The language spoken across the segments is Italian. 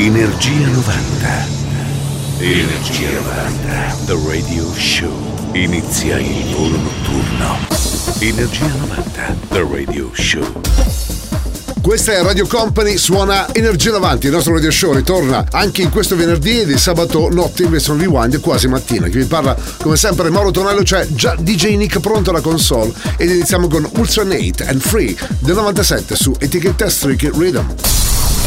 Energia 90. Energia 90. The Radio Show. Inizia il volo notturno. Energia 90. The Radio Show. Questa è Radio Company, suona Energia Davanti, il nostro radio show ritorna anche in questo venerdì ed il sabato notte invece un rewind quasi mattina. Chi vi parla come sempre Mauro Tonello, c'è già DJ Nick pronto alla console ed iniziamo con Ultra Nate and Free del 97 su etichetta Strict Rhythm.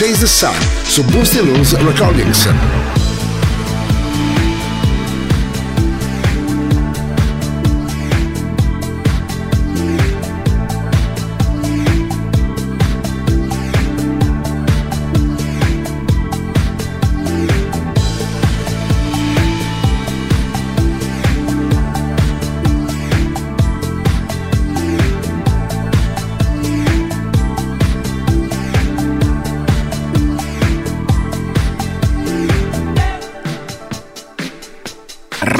Chase the Sun su Boosty Loose Recordings.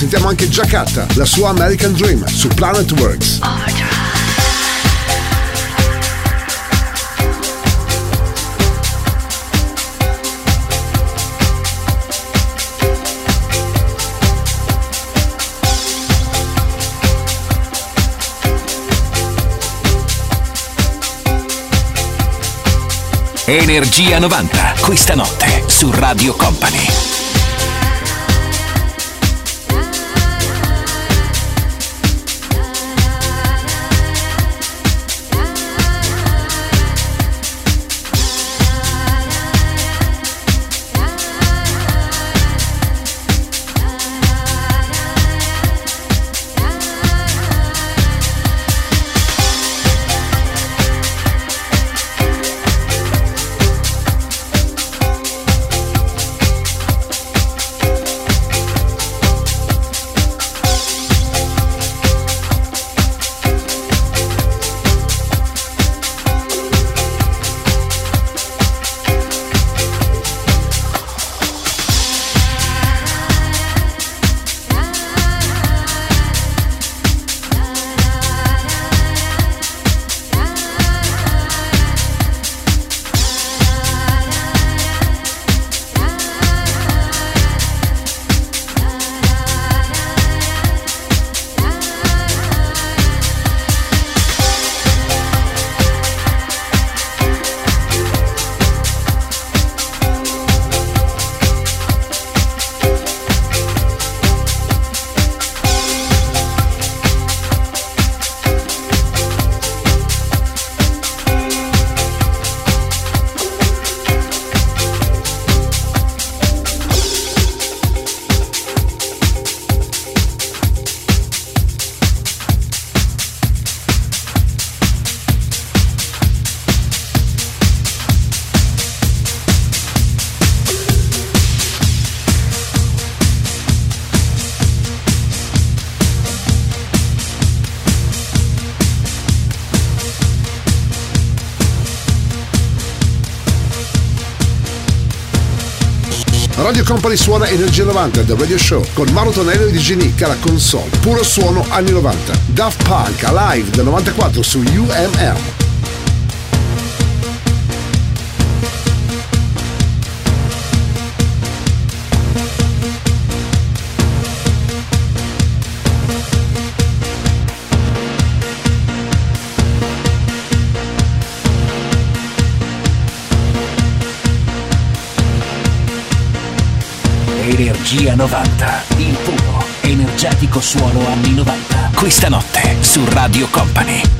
Sentiamo anche Giacatta, la sua American Dream su Planet Works. Energia 90, questa notte su Radio Company. Company suona Energia 90 The Radio Show con Mauro Tonello e DJ Nick alla console. Puro suono anni 90. Daft Punk Alive del 94 su UMR. Energia 90, il puro, energetico suono anni 90. Questa notte su Radio Company.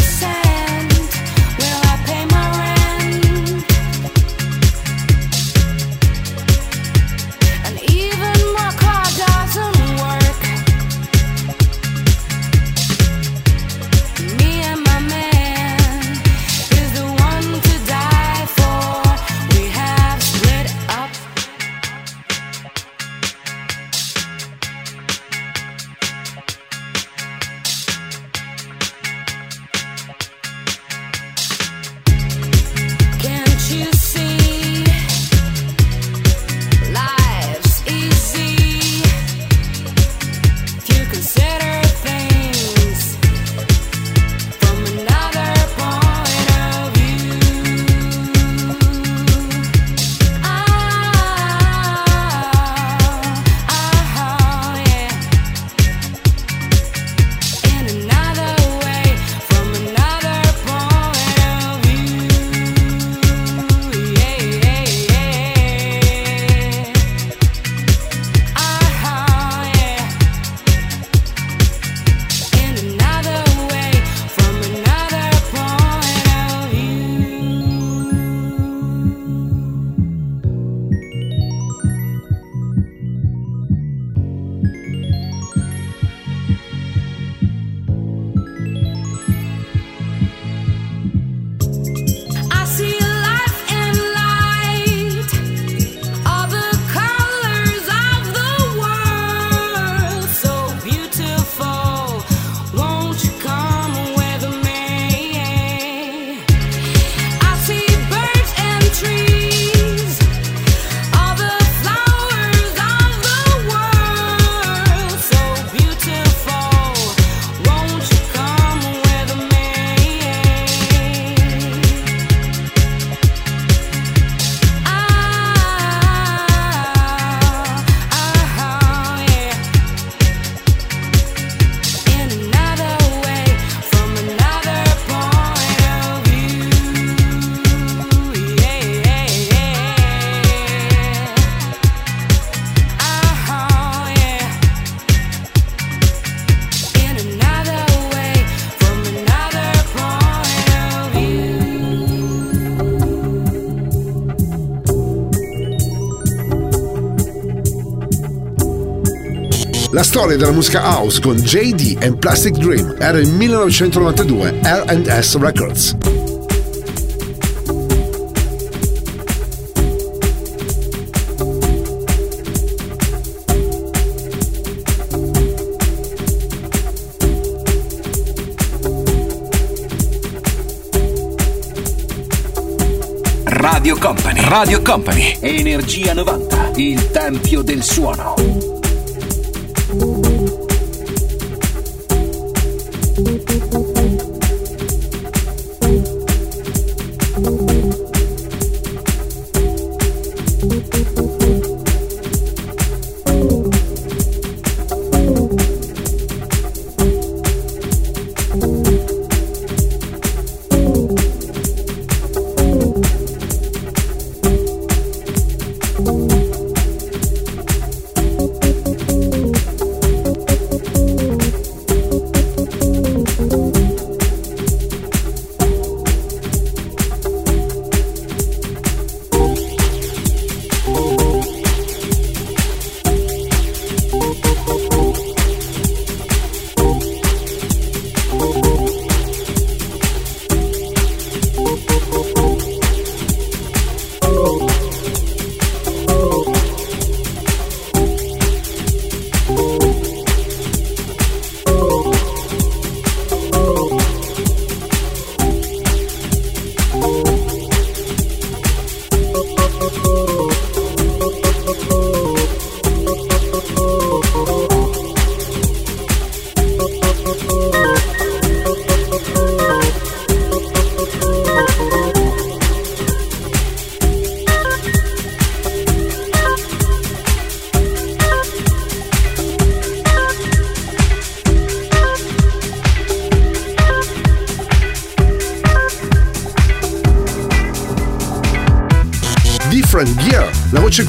Storia della musica house con JD e Plastic Dream era il 1992 R&S Records. Radio Company, Radio Company, Energia 90, il tempio del suono.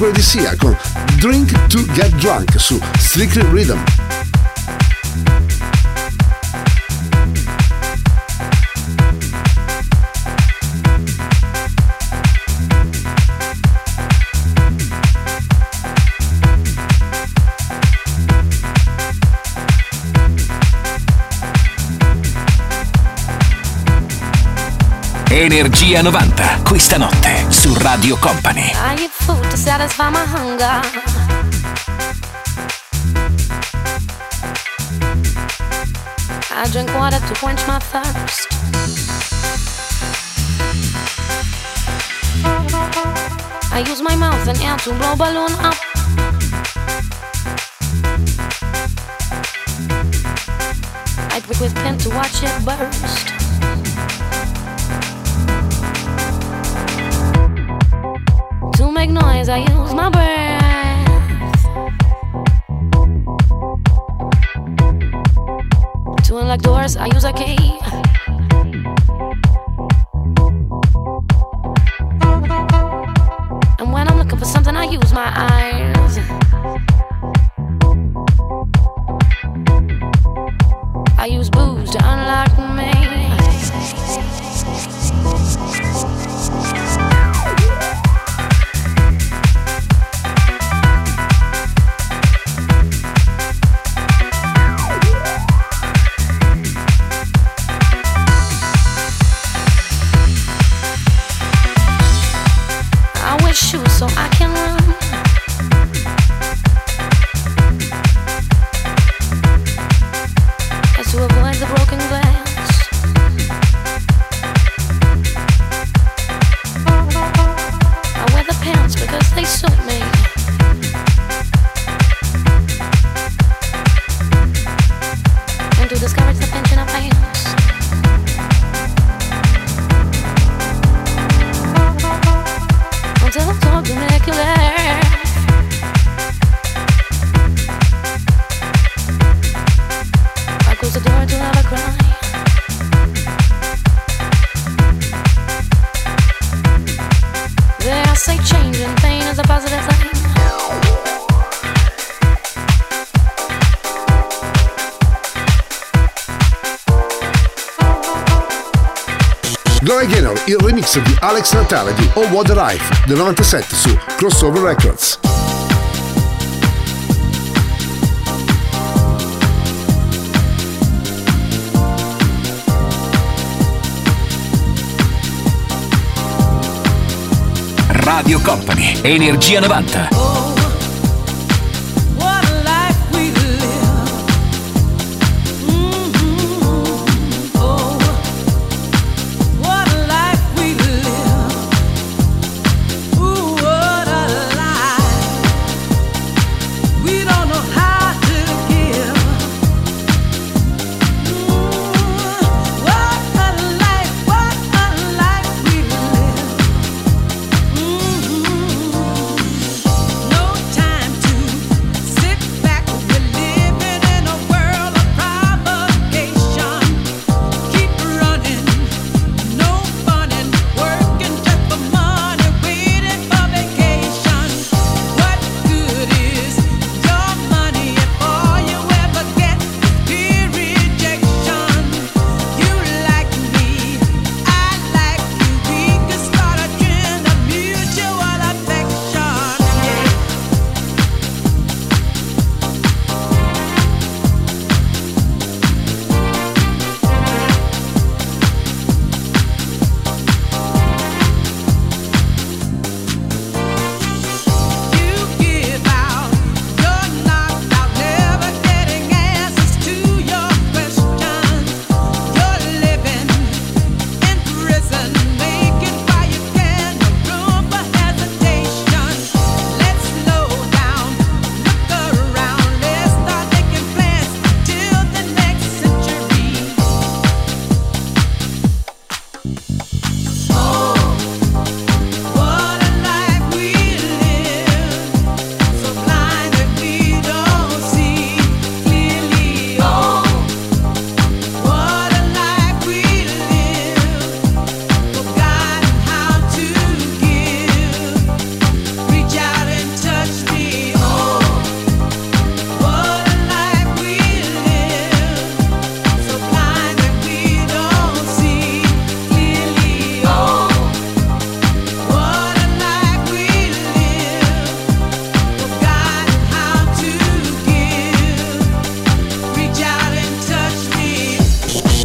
Voce quella di Sia con Drink to Get Drunk su Strictly Rhythm. Energia 90, questa notte su Radio Company. I eat food to satisfy my hunger. I drink water to quench my thirst. I use my mouth and air to blow balloon up. I prick with pen to watch it burst. Make noise, I use my breath. di Alex Natale di Oh What a Life del 97 su Crossover Records. Radio Company, Energia 90.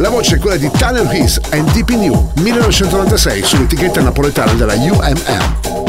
Voce è quella di Tanner Heath and in You 1996 sull'etichetta napoletana della UMM.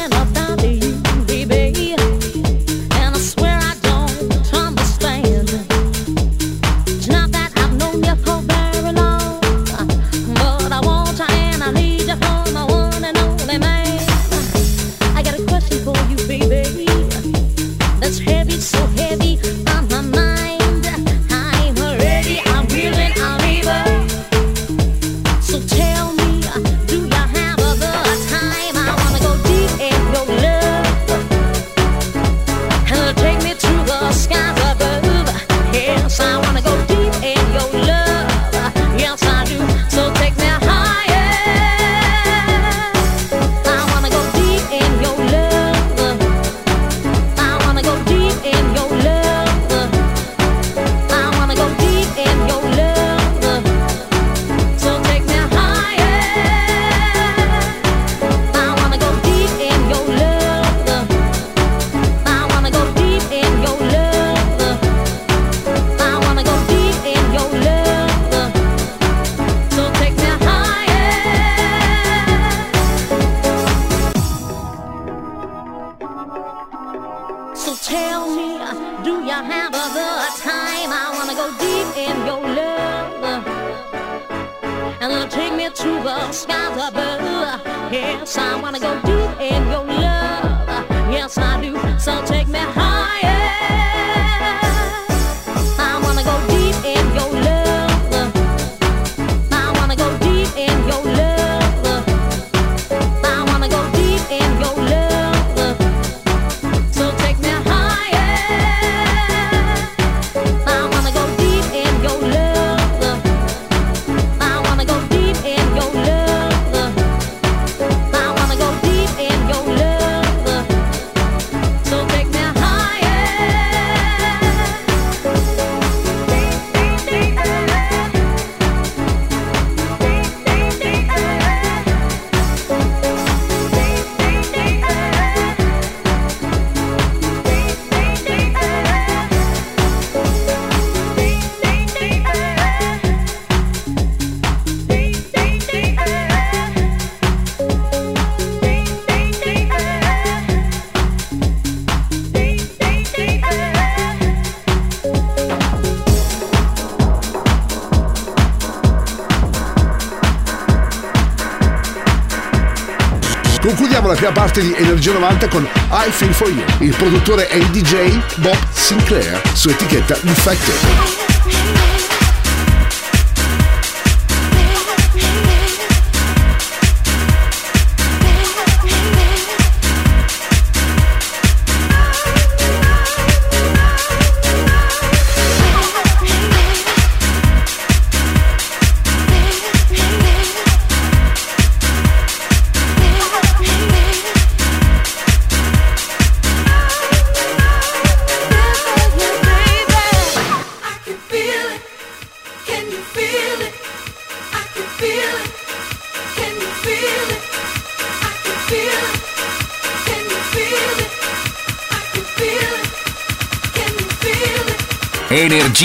Parte di Energia 90 con I Feel For You. Il produttore è il DJ Bob Sinclair su etichetta Defected.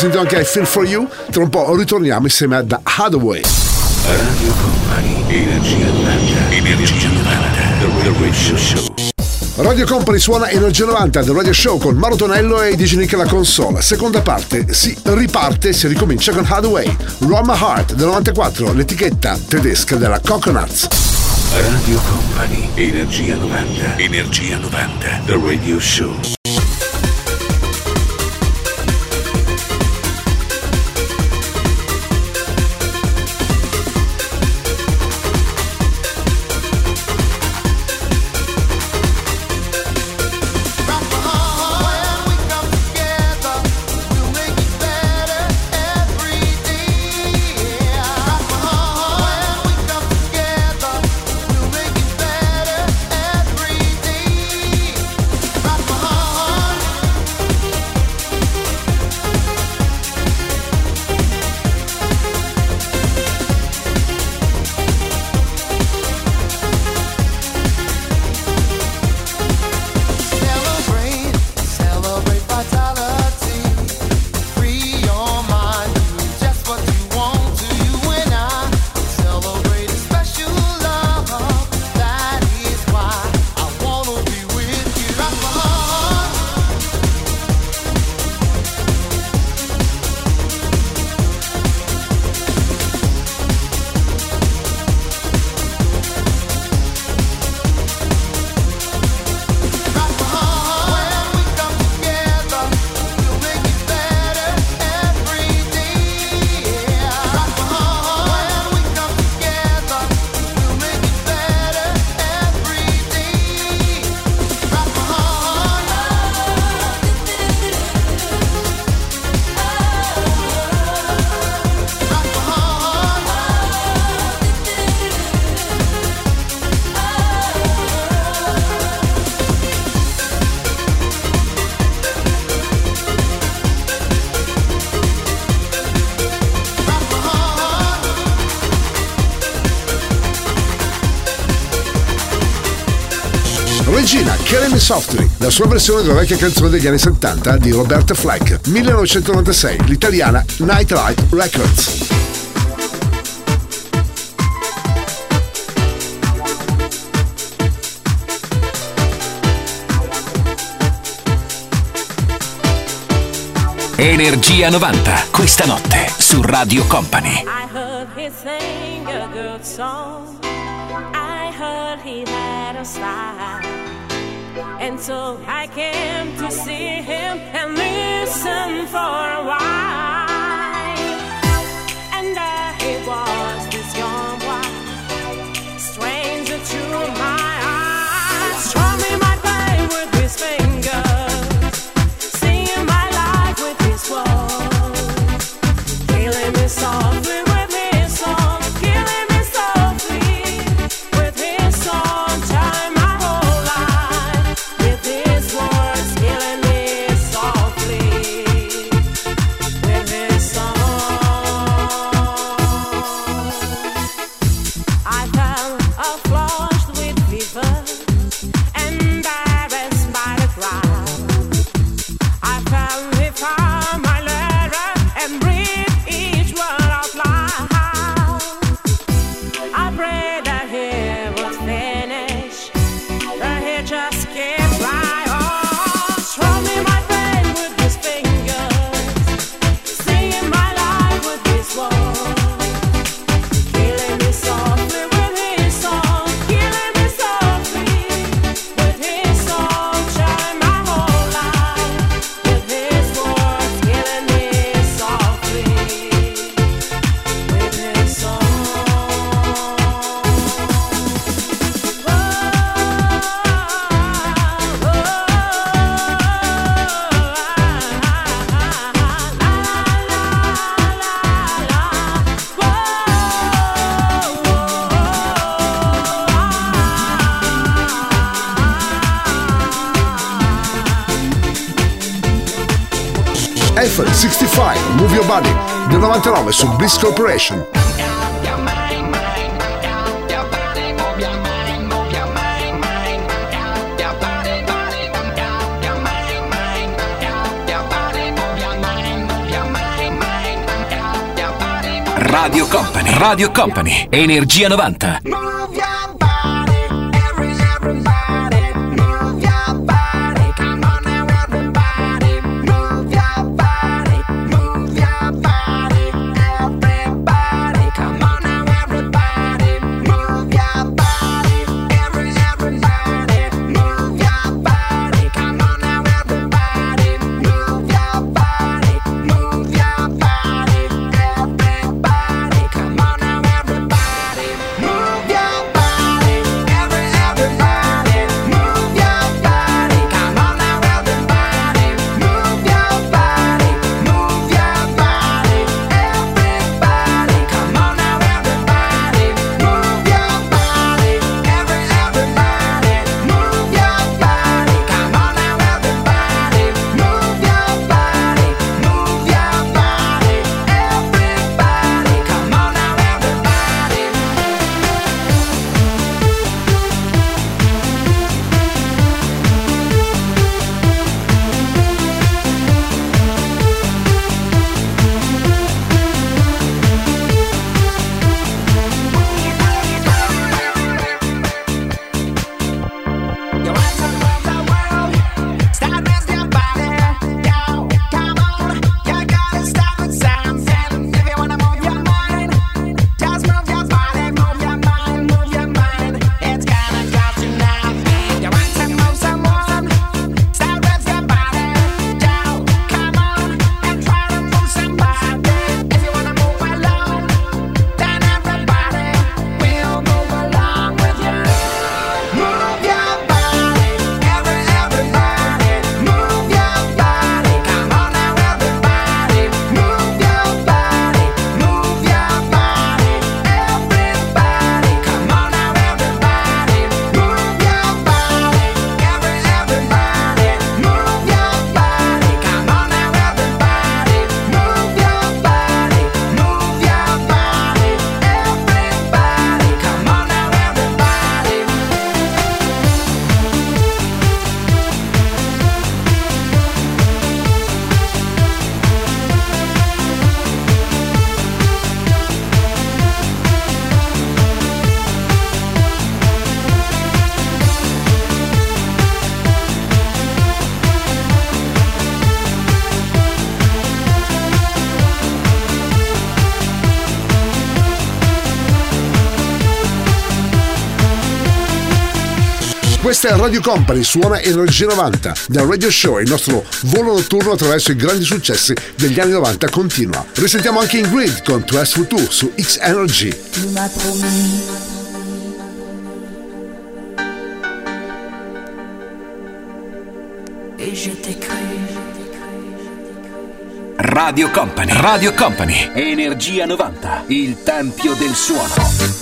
Sentito anche I Feel For You. Tra un po' ritorniamo insieme a The Hathaway. Radio Company, Energia 90, Energia 90, The Radio Show. Radio Company suona Energia 90 del Radio Show con Mauro Tonello e DJ Nick alla console. Seconda parte si riparte e si ricomincia con Hathaway, Roma Heart del 94, l'etichetta tedesca della Coconuts. Radio Company, Energia 90, Energia 90, The Radio Show. Softly, la sua versione della vecchia canzone degli anni 70 di Roberta Flack, 1996, l'italiana Nightlight Records. Energia 90, questa notte su Radio Company. I heard he sang a good song. I heard he had a style. And so I came to see him and listen for a while. Bliss Corporation. Radio Company, Radio Company, Energia 90. Questa è Radio Company, suona Energia 90. Dal Radio Show il nostro volo notturno attraverso i grandi successi degli anni 90 continua. Risentiamo anche in grid con 2 for 2 su X Energy. Radio Company. Radio Company. Energia 90. Il tempio del suono.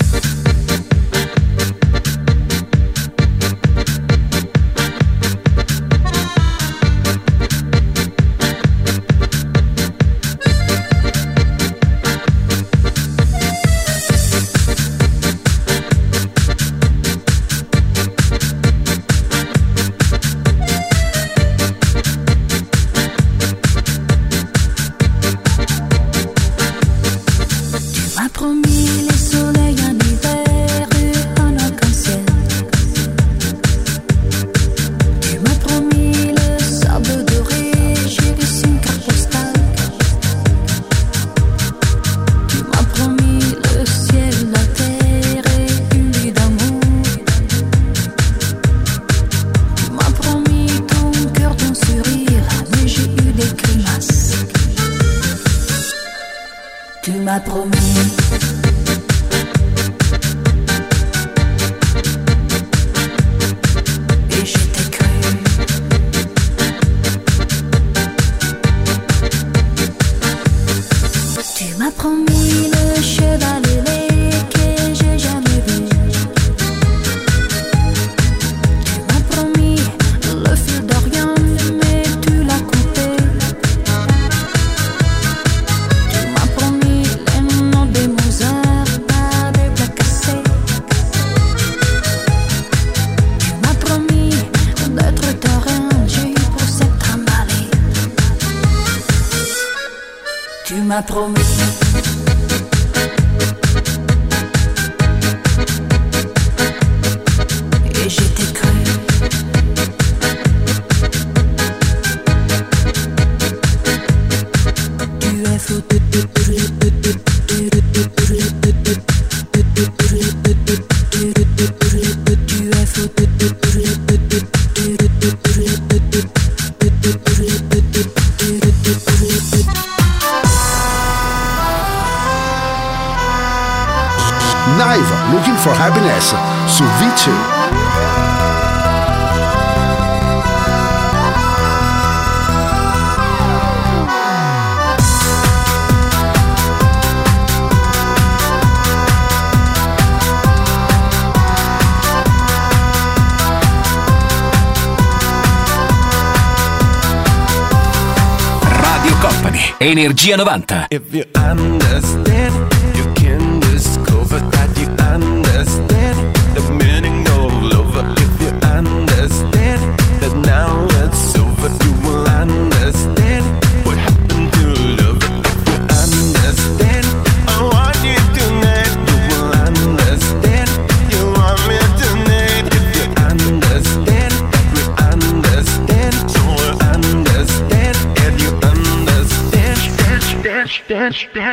Energia 90.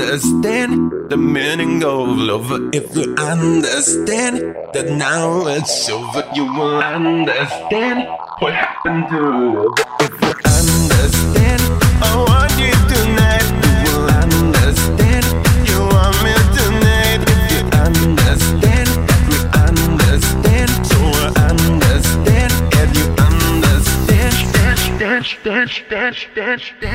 understand the meaning of love, if you understand that now it's over, you will understand what happened to love. If you understand, I want you tonight, you will understand. You want me tonight, if you understand, we understand, so I understand, if you understand. Dance, dance, dance, dance, dance, dance.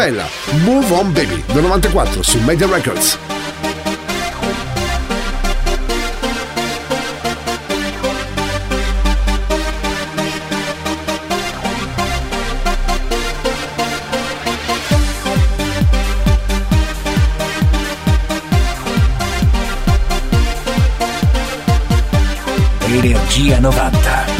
Raffaella, Move On Baby, del 94 su Media Records. Energia 90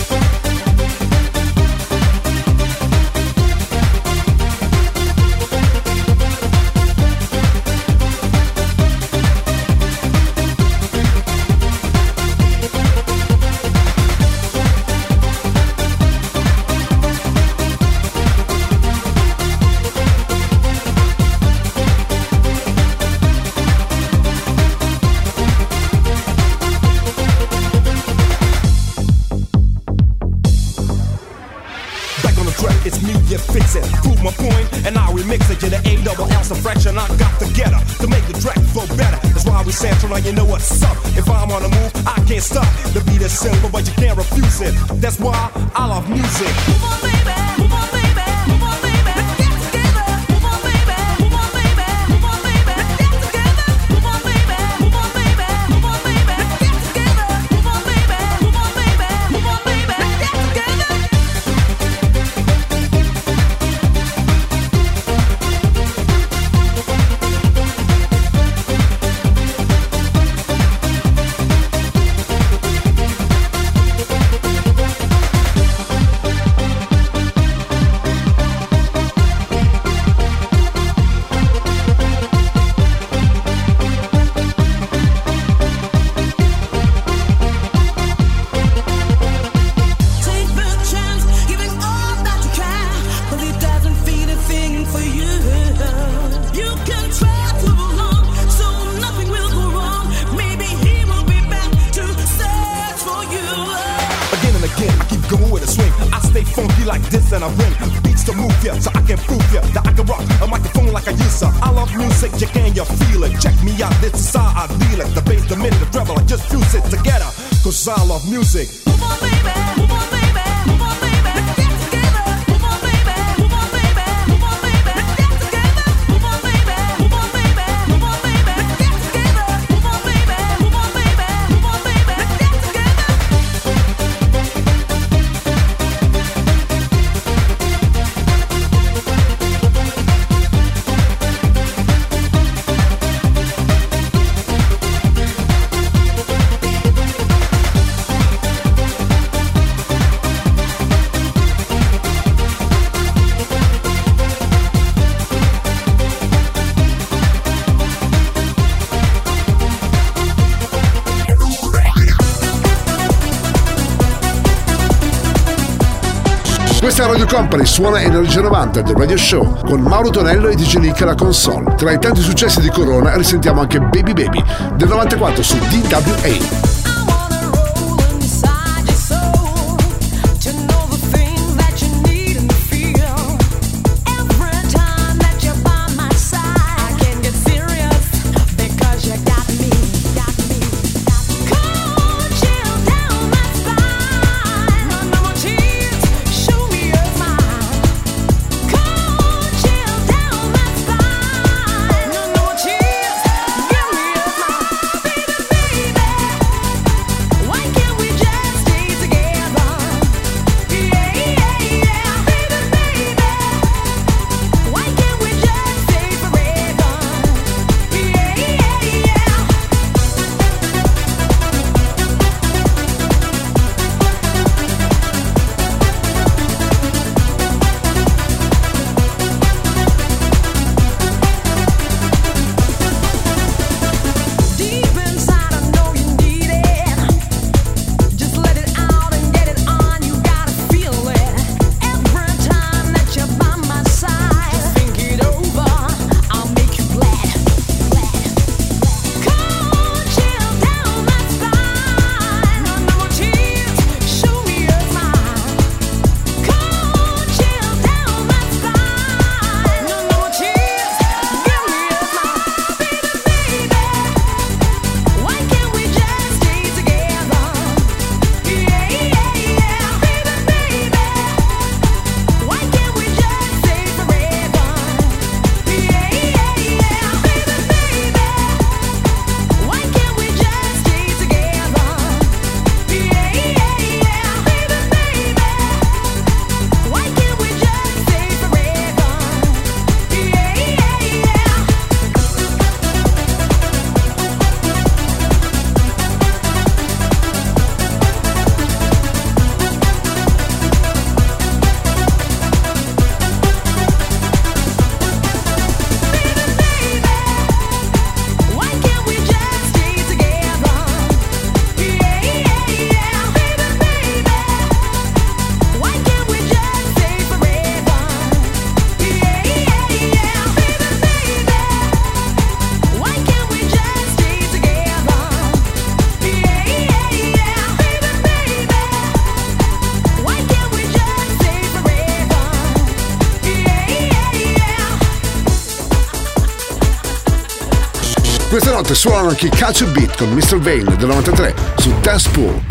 music. Company suona Energia 90 del Radio Show con Mauro Tonello e DJ Nick alla console. Tra i tanti successi di Corona risentiamo anche Baby Baby del 94 su DWA. notte suonano chi calcio beat con Mr. Vane del 93 su Dance Pool.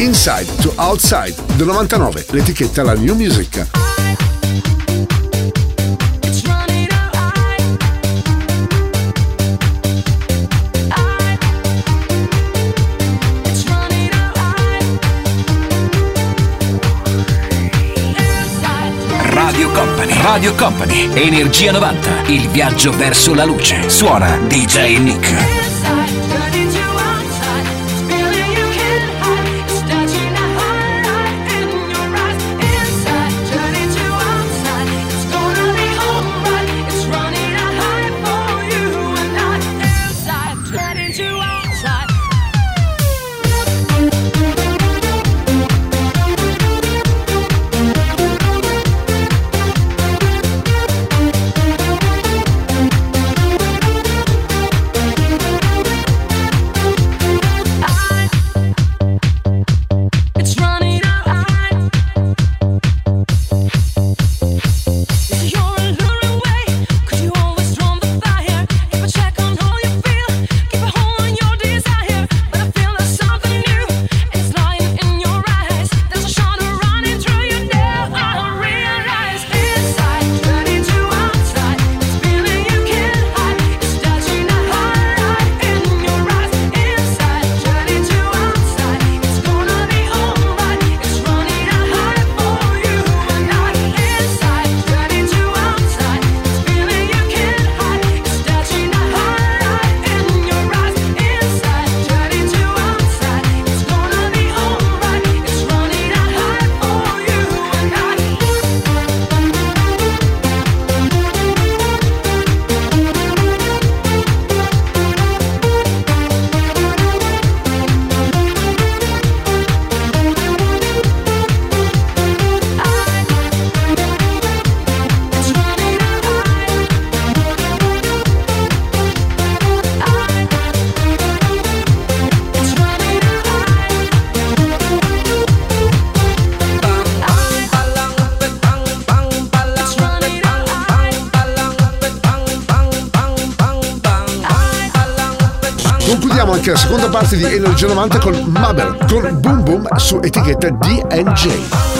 Inside to Outside del 99, l'etichetta La New Music. Radio Company, Radio Company, Energia 90, il viaggio verso la luce. Suona DJ Nick. Di Energia 90 con Mabel, con Boom Boom su etichetta DNJ.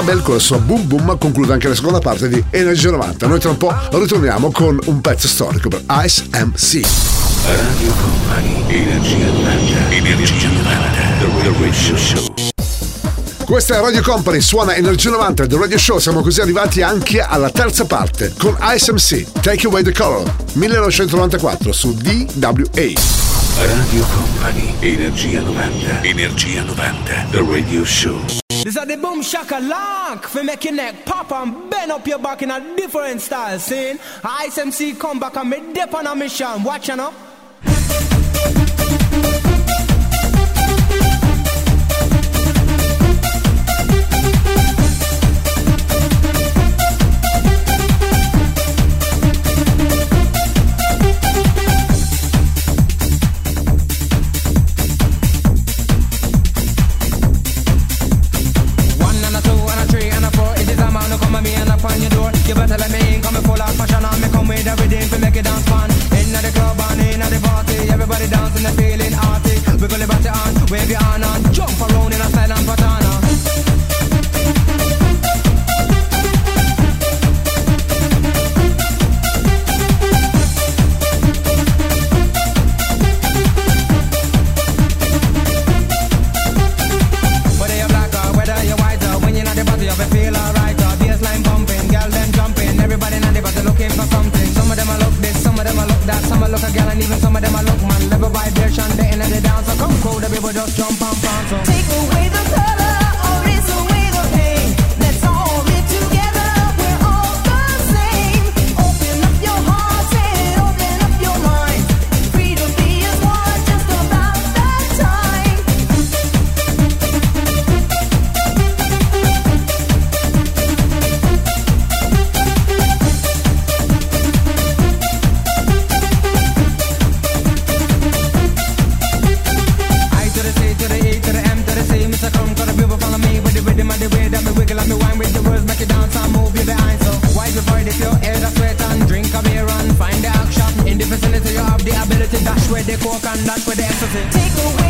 Mabel con la sua Boom Boom conclude anche la seconda parte di Energia 90. Noi tra un po' ritorniamo con un pezzo storico per Ice MC. Radio Company, Energia 90. Energia 90. The Radio Show. Questa è Radio Company, suona Energia 90 The Radio Show. Siamo così arrivati anche alla terza parte con Ice MC, Take Away the Color, 1994 su DWA. Radio Company, Energia 90. Energia 90. The Radio Show. The boom shaka lock make your neck pop and bend up your back in a different style. Seeing Ice MC come back and me dip on a mission. Watch you know. That's where the coke and that's where the ecstasy. Take away.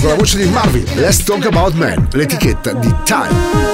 con la voce di Marvin, Let's Talk About Man, l'etichetta di Time.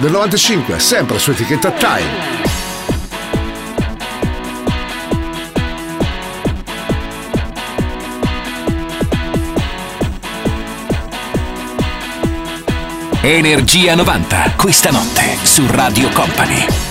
Del 95, sempre su etichetta Time. Energia 90, questa notte su Radio Company.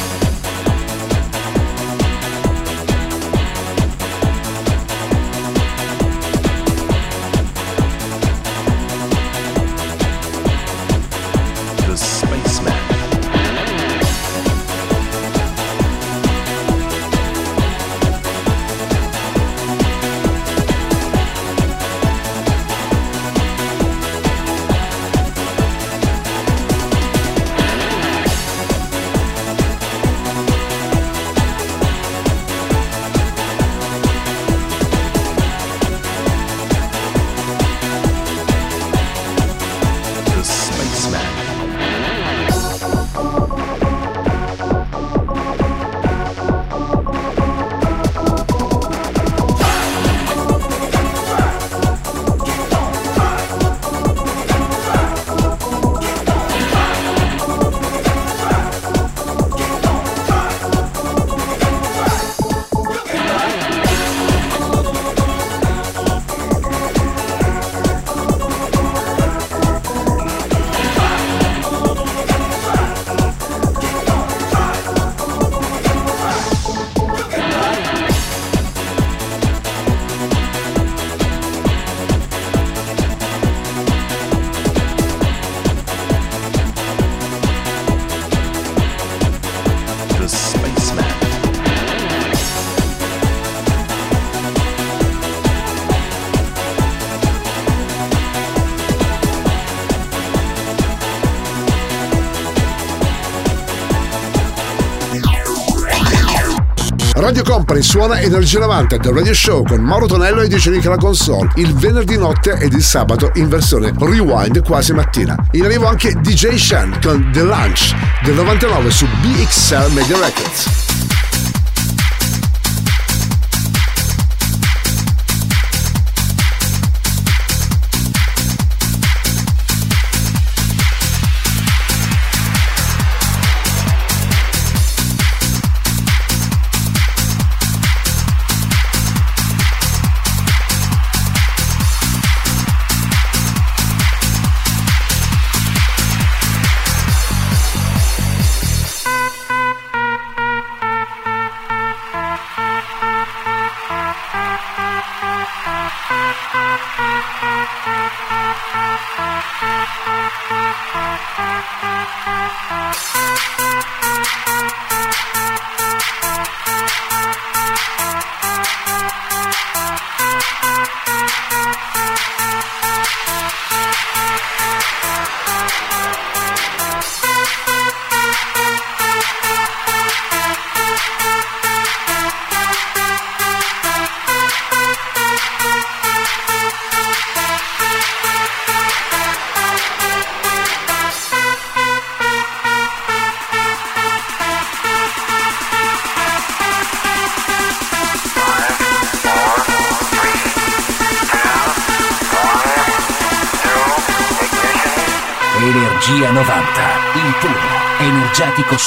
Radio Company suona Energia 90 del Radio Show con Mauro Tonello e DJ Nick alla console il venerdì notte ed il sabato in versione rewind quasi mattina. In arrivo anche DJ Shan con The Lunch del 99 su BXL Media Records.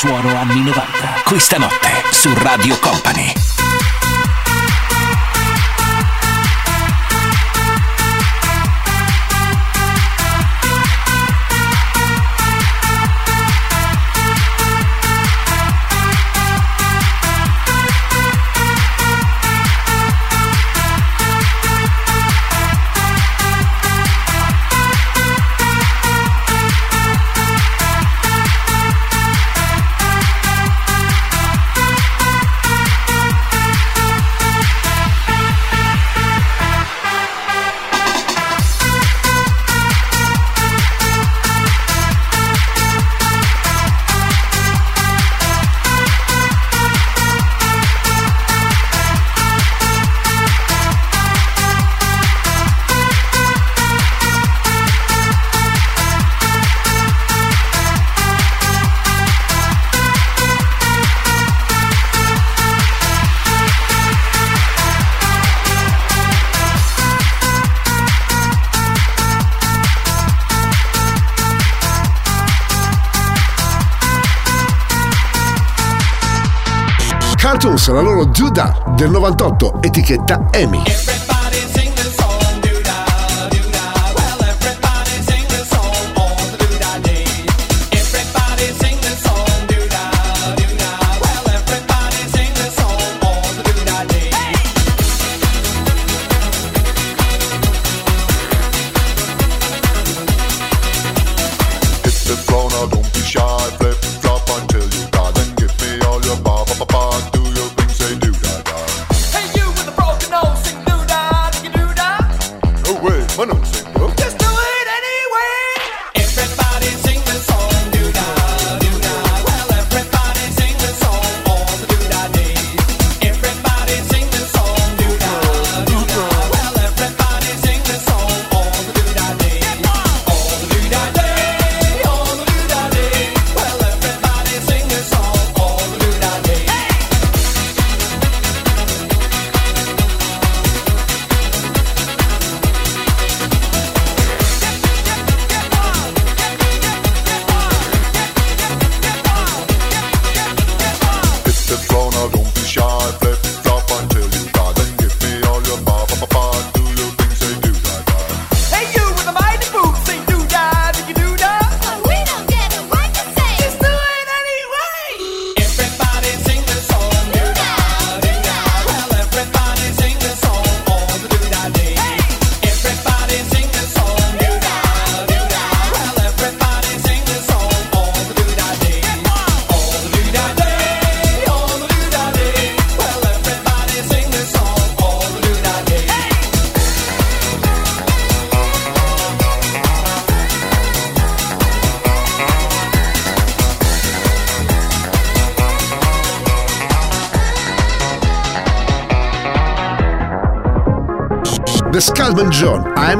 Suono anni 90. Questa notte su Radio Company. Morrison, la loro Judah del 98, etichetta EMI.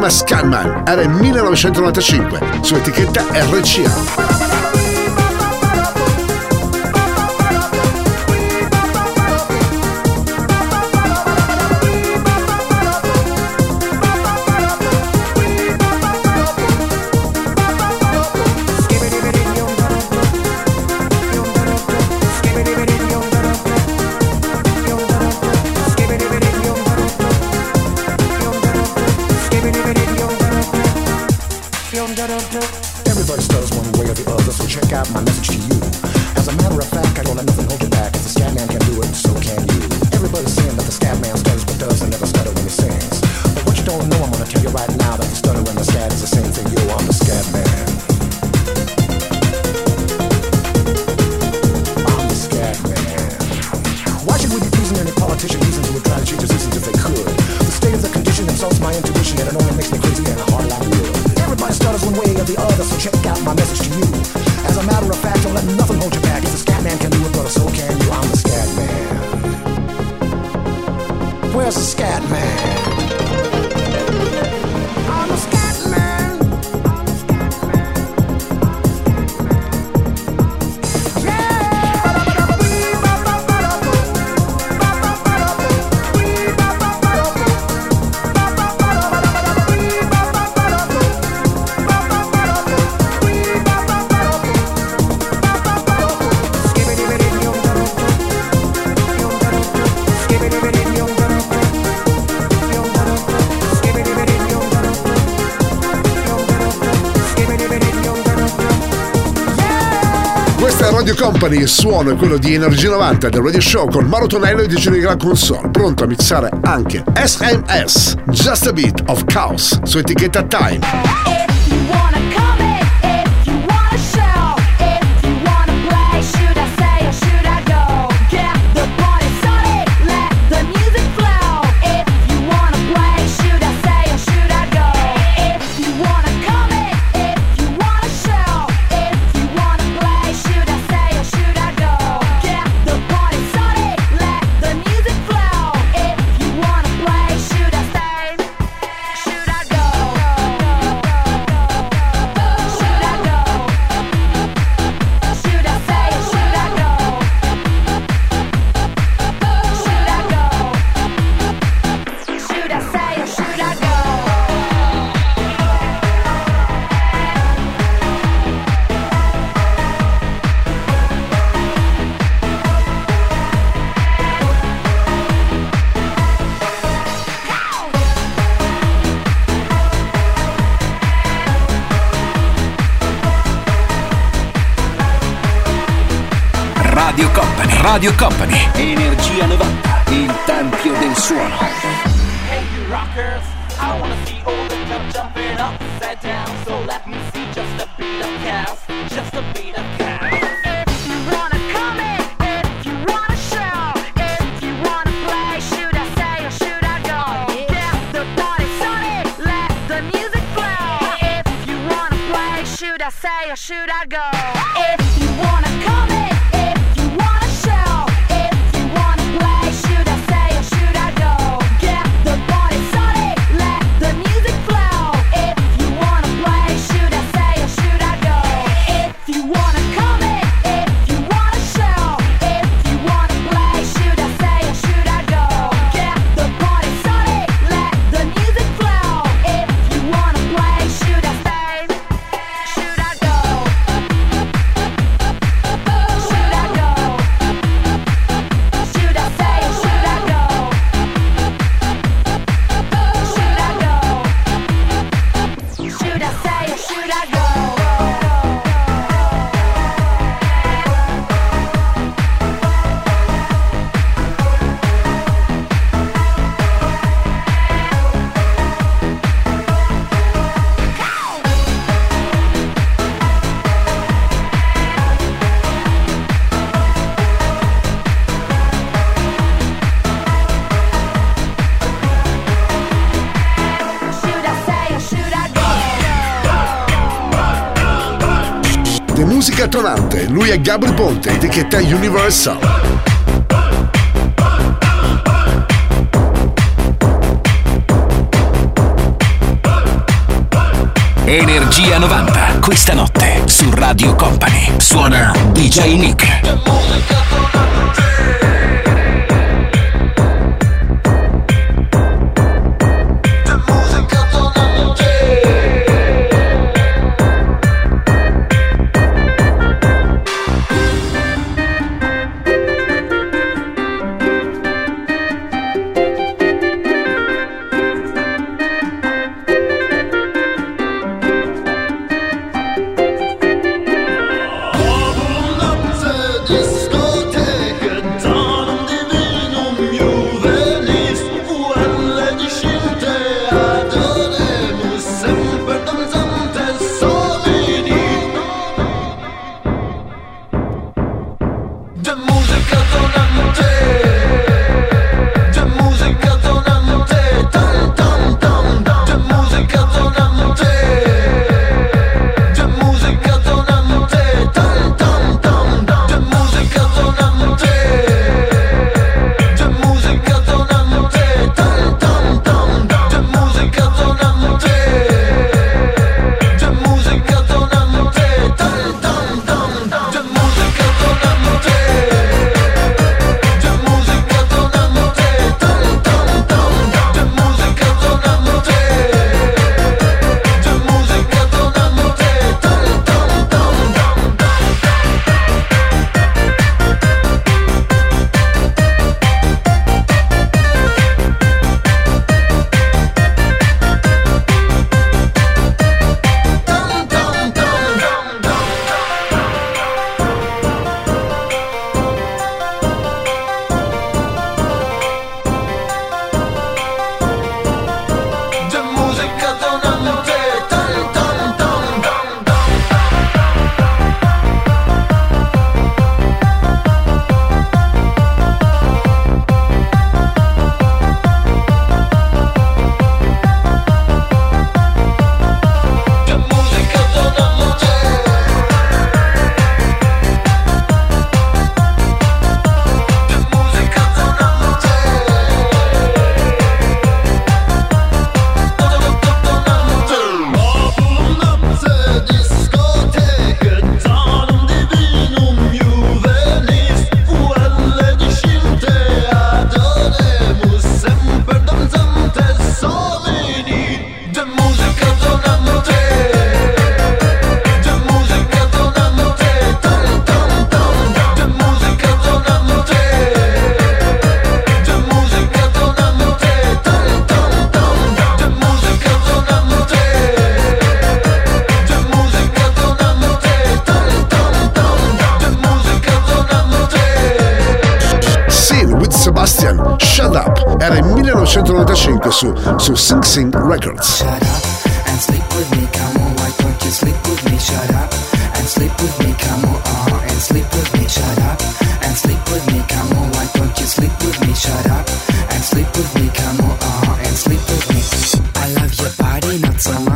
chiama Scamman, era il 1995, su etichetta RCA. Radio Company, il suono è quello di Energy 90 del Radio Show con Maro Tonello e DJ di Gran Console, pronto a mixare anche SMS, Just a Bit of Chaos, su etichetta Time. Radio Company. via Gabri Ponte, etichetta Universal. Energia 90, questa notte su Radio Company. Suona DJ Nick. so a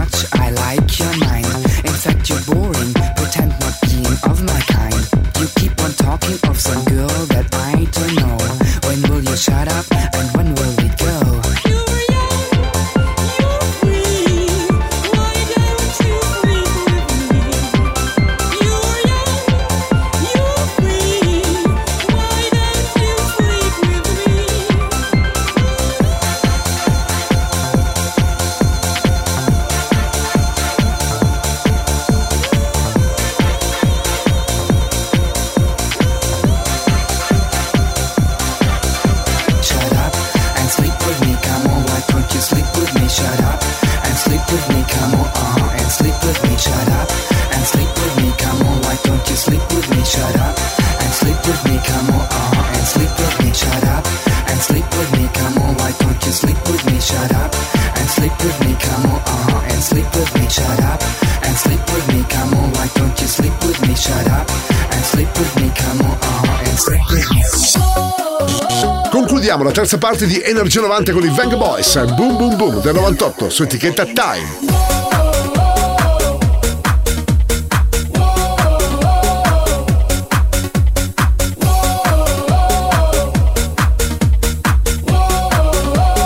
terza parte di Energia 90 con i Vang Boys, Boom Boom Boom del 98 su etichetta Time.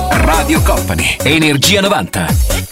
Radio Company, Energia 90.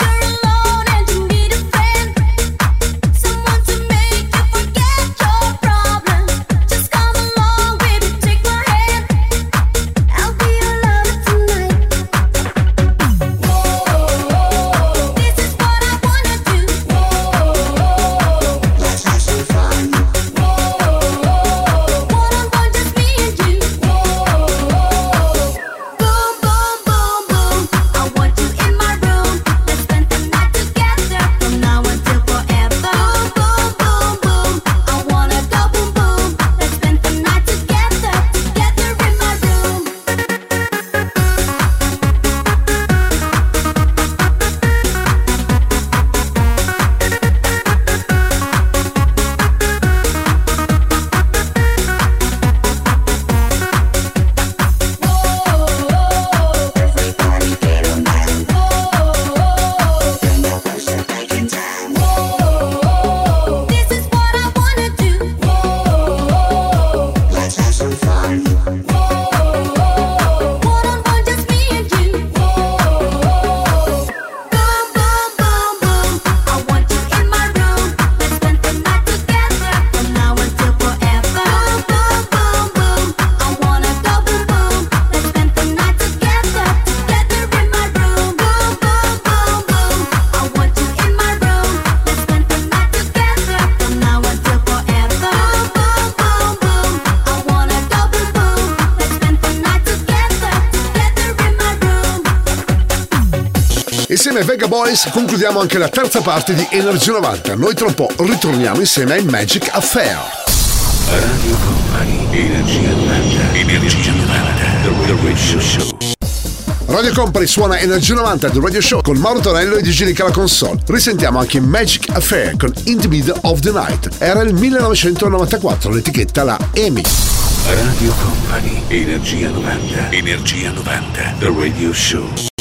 Mega Boys concludiamo anche la terza parte di Energy 90. Noi tra un po' ritorniamo insieme ai Magic Affair. Radio Company, Energia 90, Energia 90, The Radio Show. Radio Company suona Energia 90 The Radio Show con Mauro Tonello e DJ la console. Risentiamo anche Magic Affair con In the Middle of the Night. Era il 1994, l'etichetta la EMI. Radio Company, Energia 90, Energia 90, The Radio Show.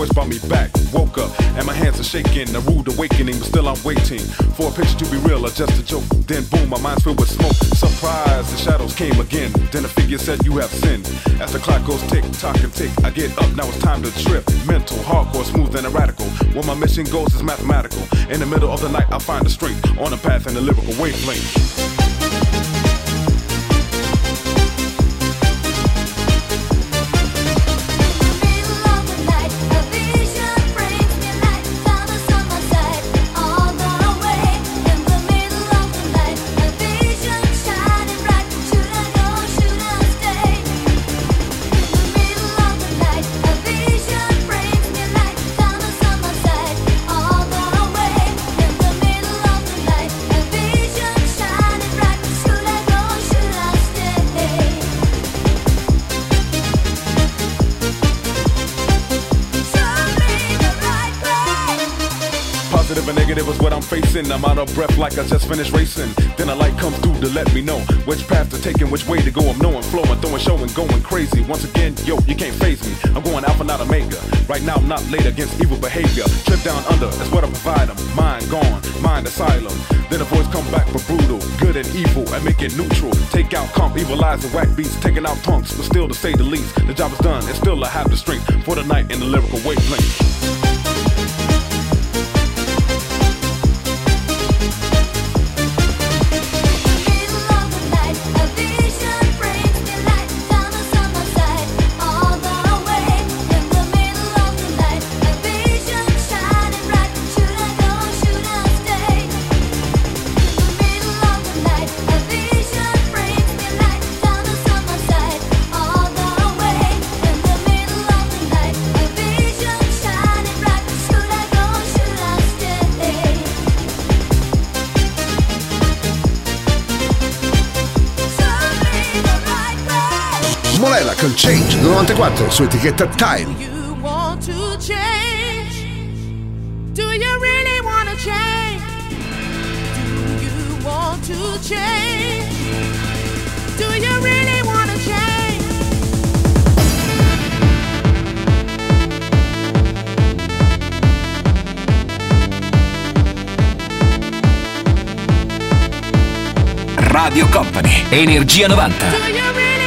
Voice brought me back. Woke up and my hands are shaking, a rude awakening, but still I'm waiting for a picture to be real or just a joke. Then boom, my mind's filled with smoke. Surprise, the shadows came again. Then a figure said, You have sinned. As the clock goes tick, tock and tick, I get up, now it's time to trip. Mental, hardcore, smooth and radical. Where my mission goes is mathematical. In the middle of the night, I find the strength on a path in the lyrical wavelength. Out of breath like I just finished racing. Then a light comes through to let me know which path to take and which way to go. I'm knowing, flowing, throwing, showing, going crazy. Once again, yo, you can't phase me. I'm going alpha, not omega. Right now, I'm not late against evil behavior. Trip down under, that's what I provide them. Mind gone, mind asylum. Then a voice come back for brutal, good and evil, and make it neutral. Take out comp, evil eyes and whack beats, taking out punks, but still to say the least. The job is done, and still I have the strength for the night in the lyrical wavelength. Del 94 su etichetta Time. Do you really change? Do you want to change? Do you really want to change? Radio Company, Energia 90.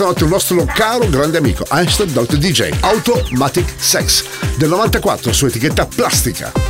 Questa un nostro caro grande amico, Einstein Dr. DJ, Automatic Sex, del 94 su etichetta plastica.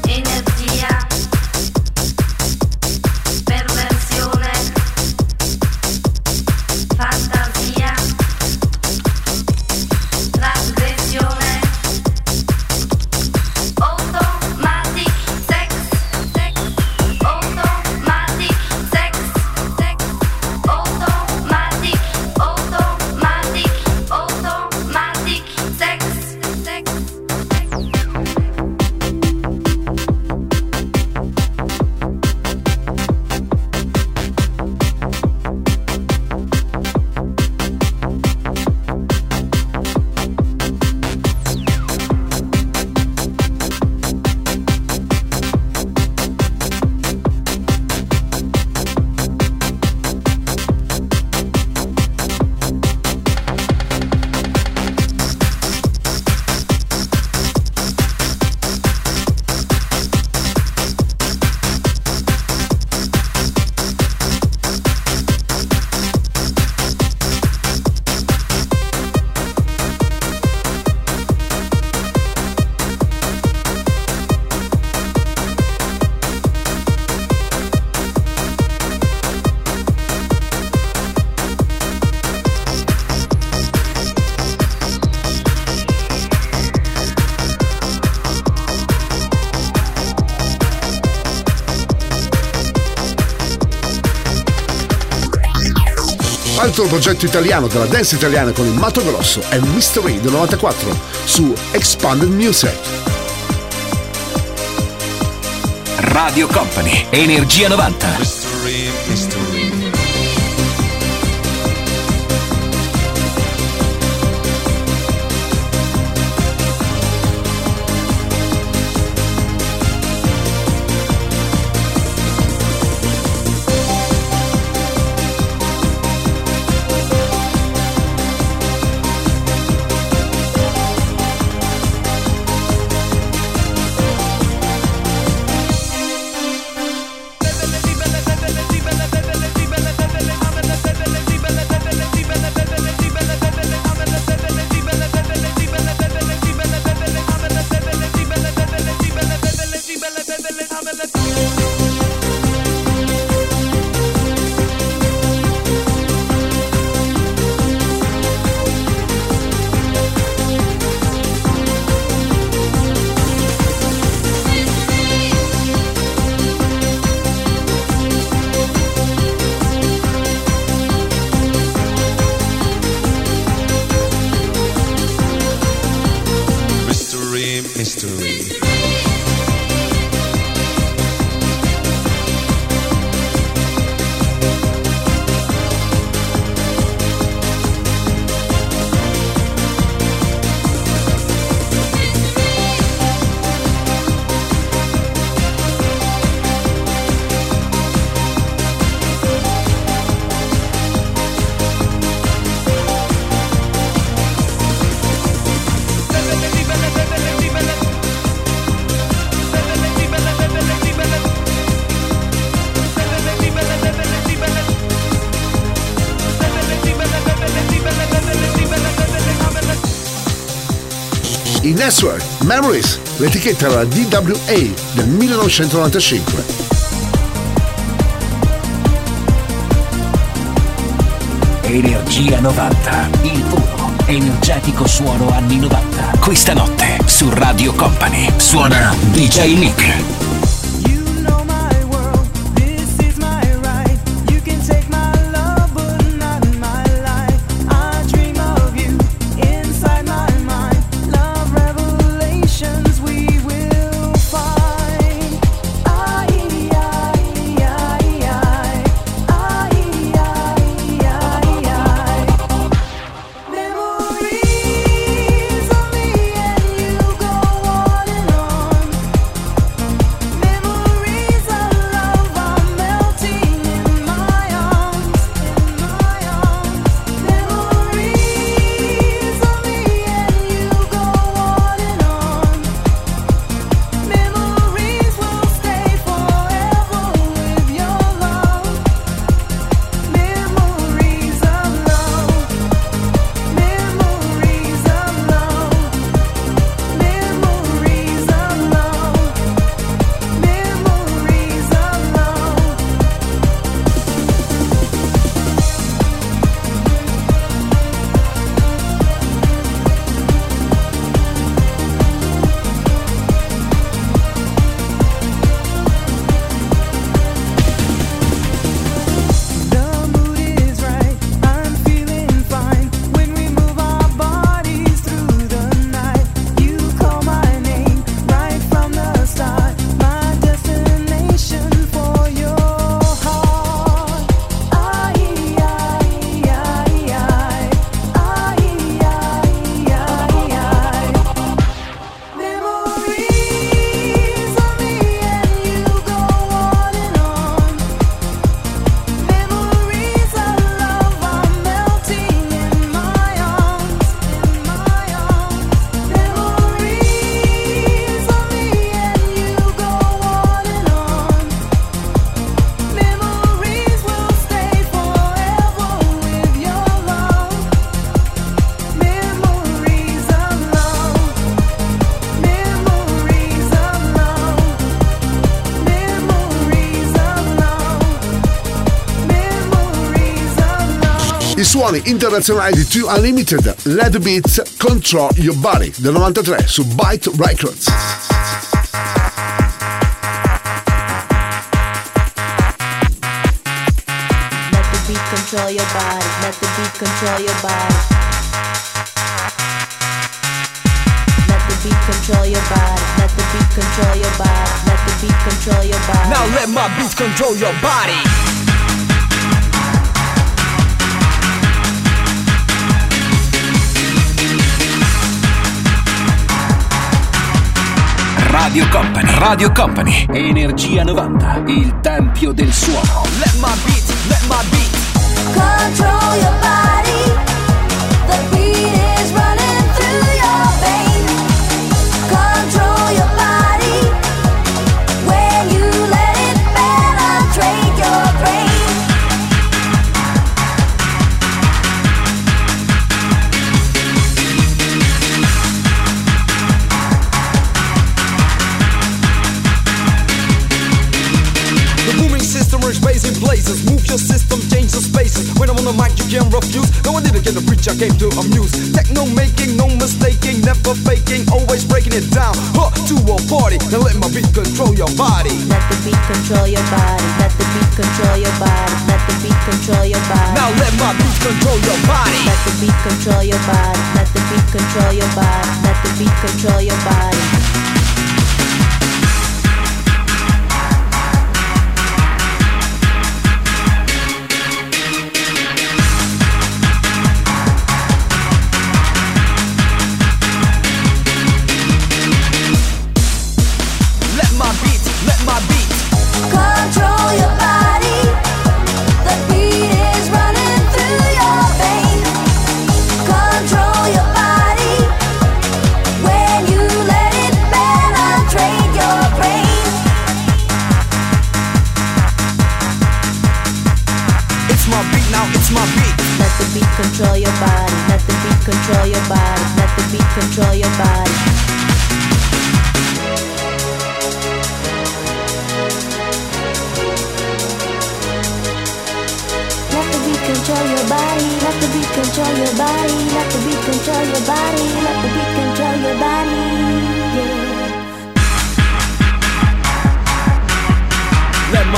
Altro progetto italiano della dance italiana con il Mato Grosso è Mystery del 94 su Expanded Music. Radio Company, Energia 90. I Network Memories, l'etichetta era la DWA del 1995. Energia 90, il puro, energetico suono anni 90. Questa notte su Radio Company suona DJ Nick. Suoni internazionali di Two Unlimited, Let the Beats, Control Your Body del 93 su Byte Records. Let the beat control control your body. Let the beat control your body. Let the beat control your body. Let the beat control your body. Let the beat control your body. Now let my beats control your body. Radio Company, Radio Company, Energia 90, il tempio del suono. Let my beat, let my beat. Control your body. I'm on the mic, you can't refuse. No, I didn't get the preach, I came to amuse. Techno making, no mistaking, never faking, always breaking it down. Huh, to a party. Now let my beat control your body. Let the beat control your body. Let the beat control your body. Let the beat control your body. Now let my beat control your body. Let the beat control your body. Let the beat control your body. Let the beat control your body.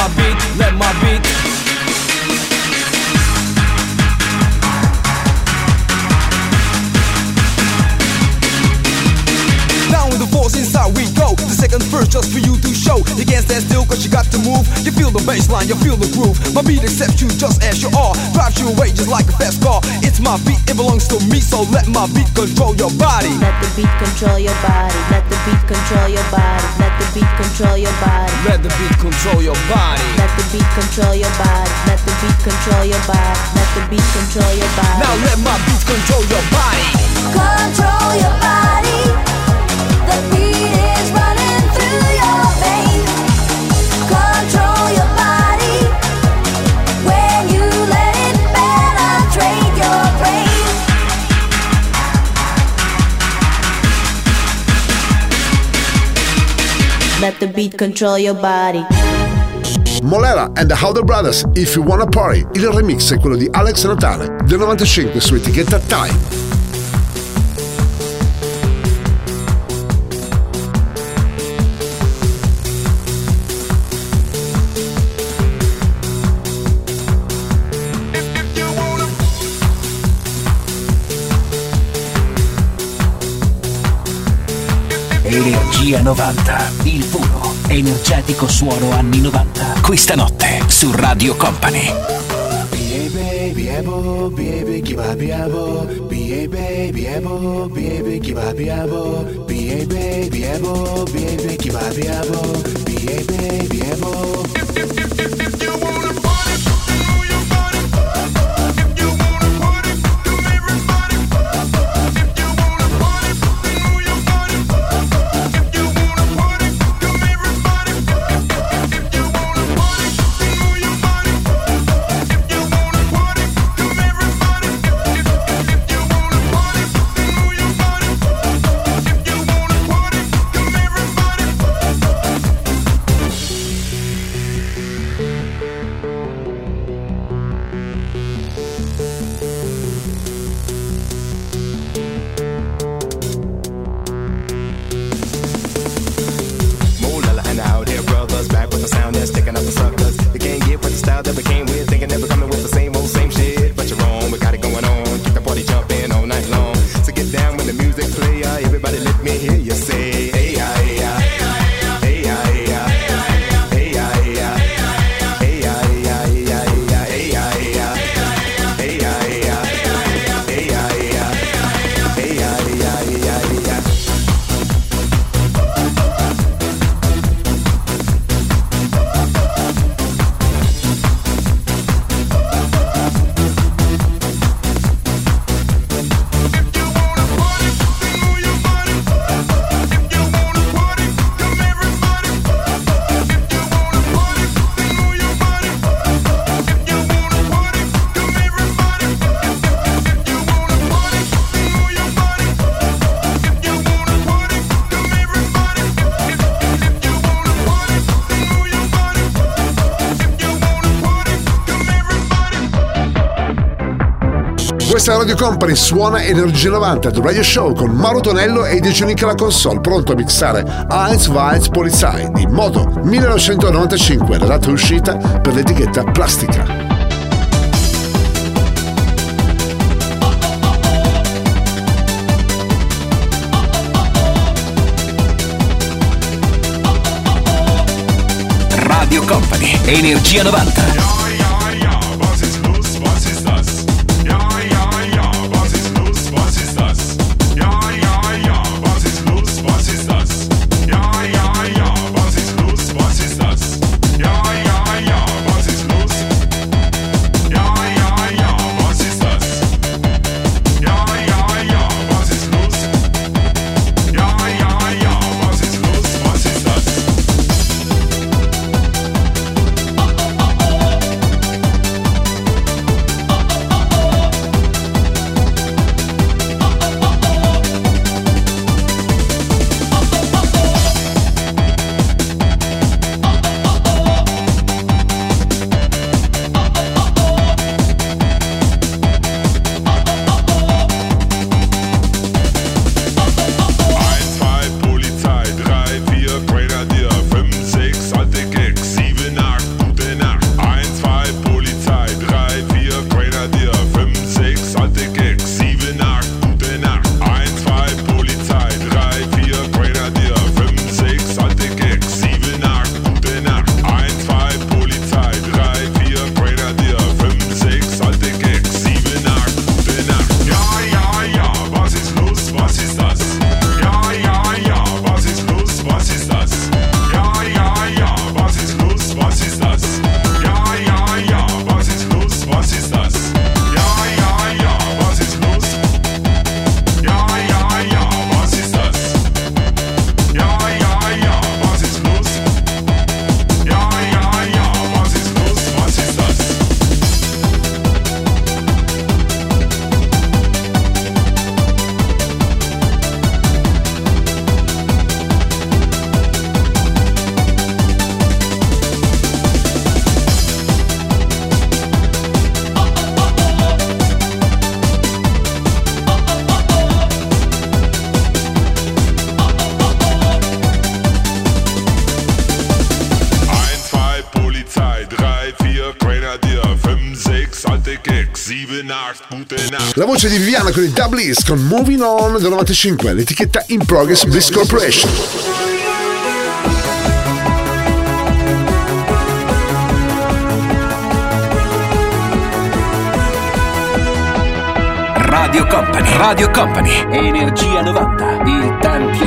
My beat, let my beat. Force inside we go. The second verse just for you to show. You can't stand still cause you got to move. You feel the bass line, you feel the groove. My beat accepts you just as you are. Drives you away just like a fast car. It's my beat, it belongs to me. So let my beat control your body. Let the beat control your body. Let the beat control your body. Let the beat control your body. Let the beat control your body. Let the beat control your body. Let the beat control your body. Let the beat control your body. Now let my beat control your body. Control your body. Let the beat control your body. Molera and the Howder Brothers, If You Wanna Party. Il remix è quello di Alex Natale del 95 su etichetta Time. Energia 90, il energetico suono anni 90. Questa notte su Radio Company. baby, Questa Radio Company suona Energia 90 The Radio Show con Mauro Tonello e Digiunica la console pronto a mixare Heinz Weiz Polizei di Modo 1995 la data uscita per l'etichetta Plastica. Radio Company, Energia 90. voce di Viviana con il Dub con Moving On del 95, l'etichetta In Progress Bliss Corporation. Radio Company, Radio Company, Energia 90, il tempio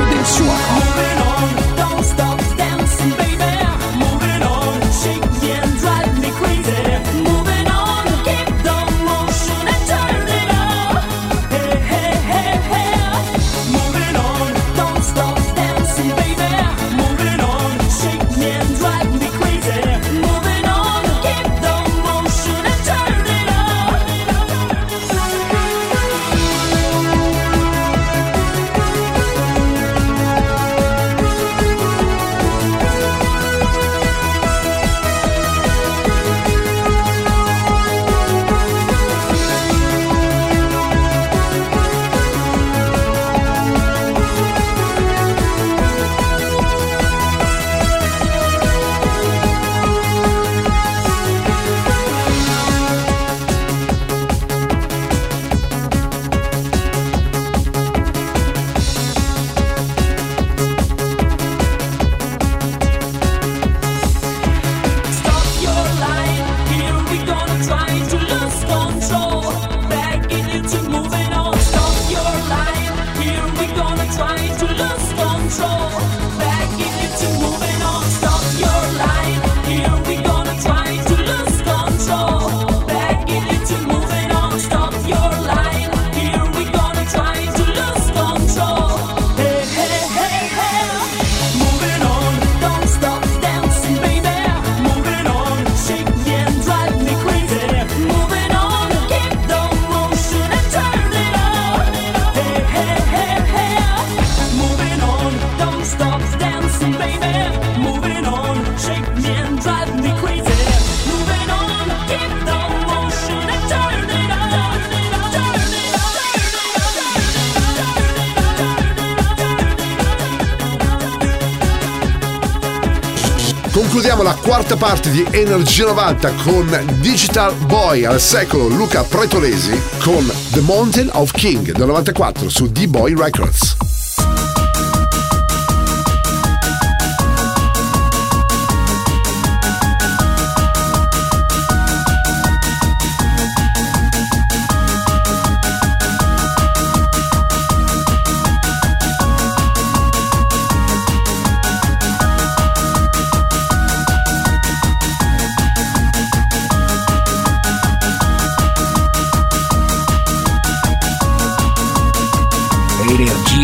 parte di Energia 90 con Digital Boy al secolo Luca Pretolesi con The Mountain of King del 94 su D-Boy Records.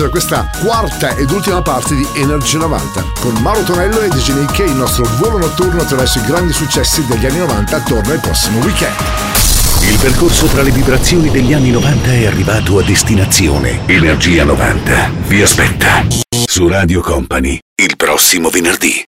chiudere questa quarta ed ultima parte di Energia 90 con Mauro Tonello e DJ Nick il nostro volo notturno attraverso i grandi successi degli anni 90 attorno al prossimo weekend. Il percorso tra le vibrazioni degli anni 90 è arrivato a destinazione. Energia 90 vi aspetta su Radio Company il prossimo venerdì.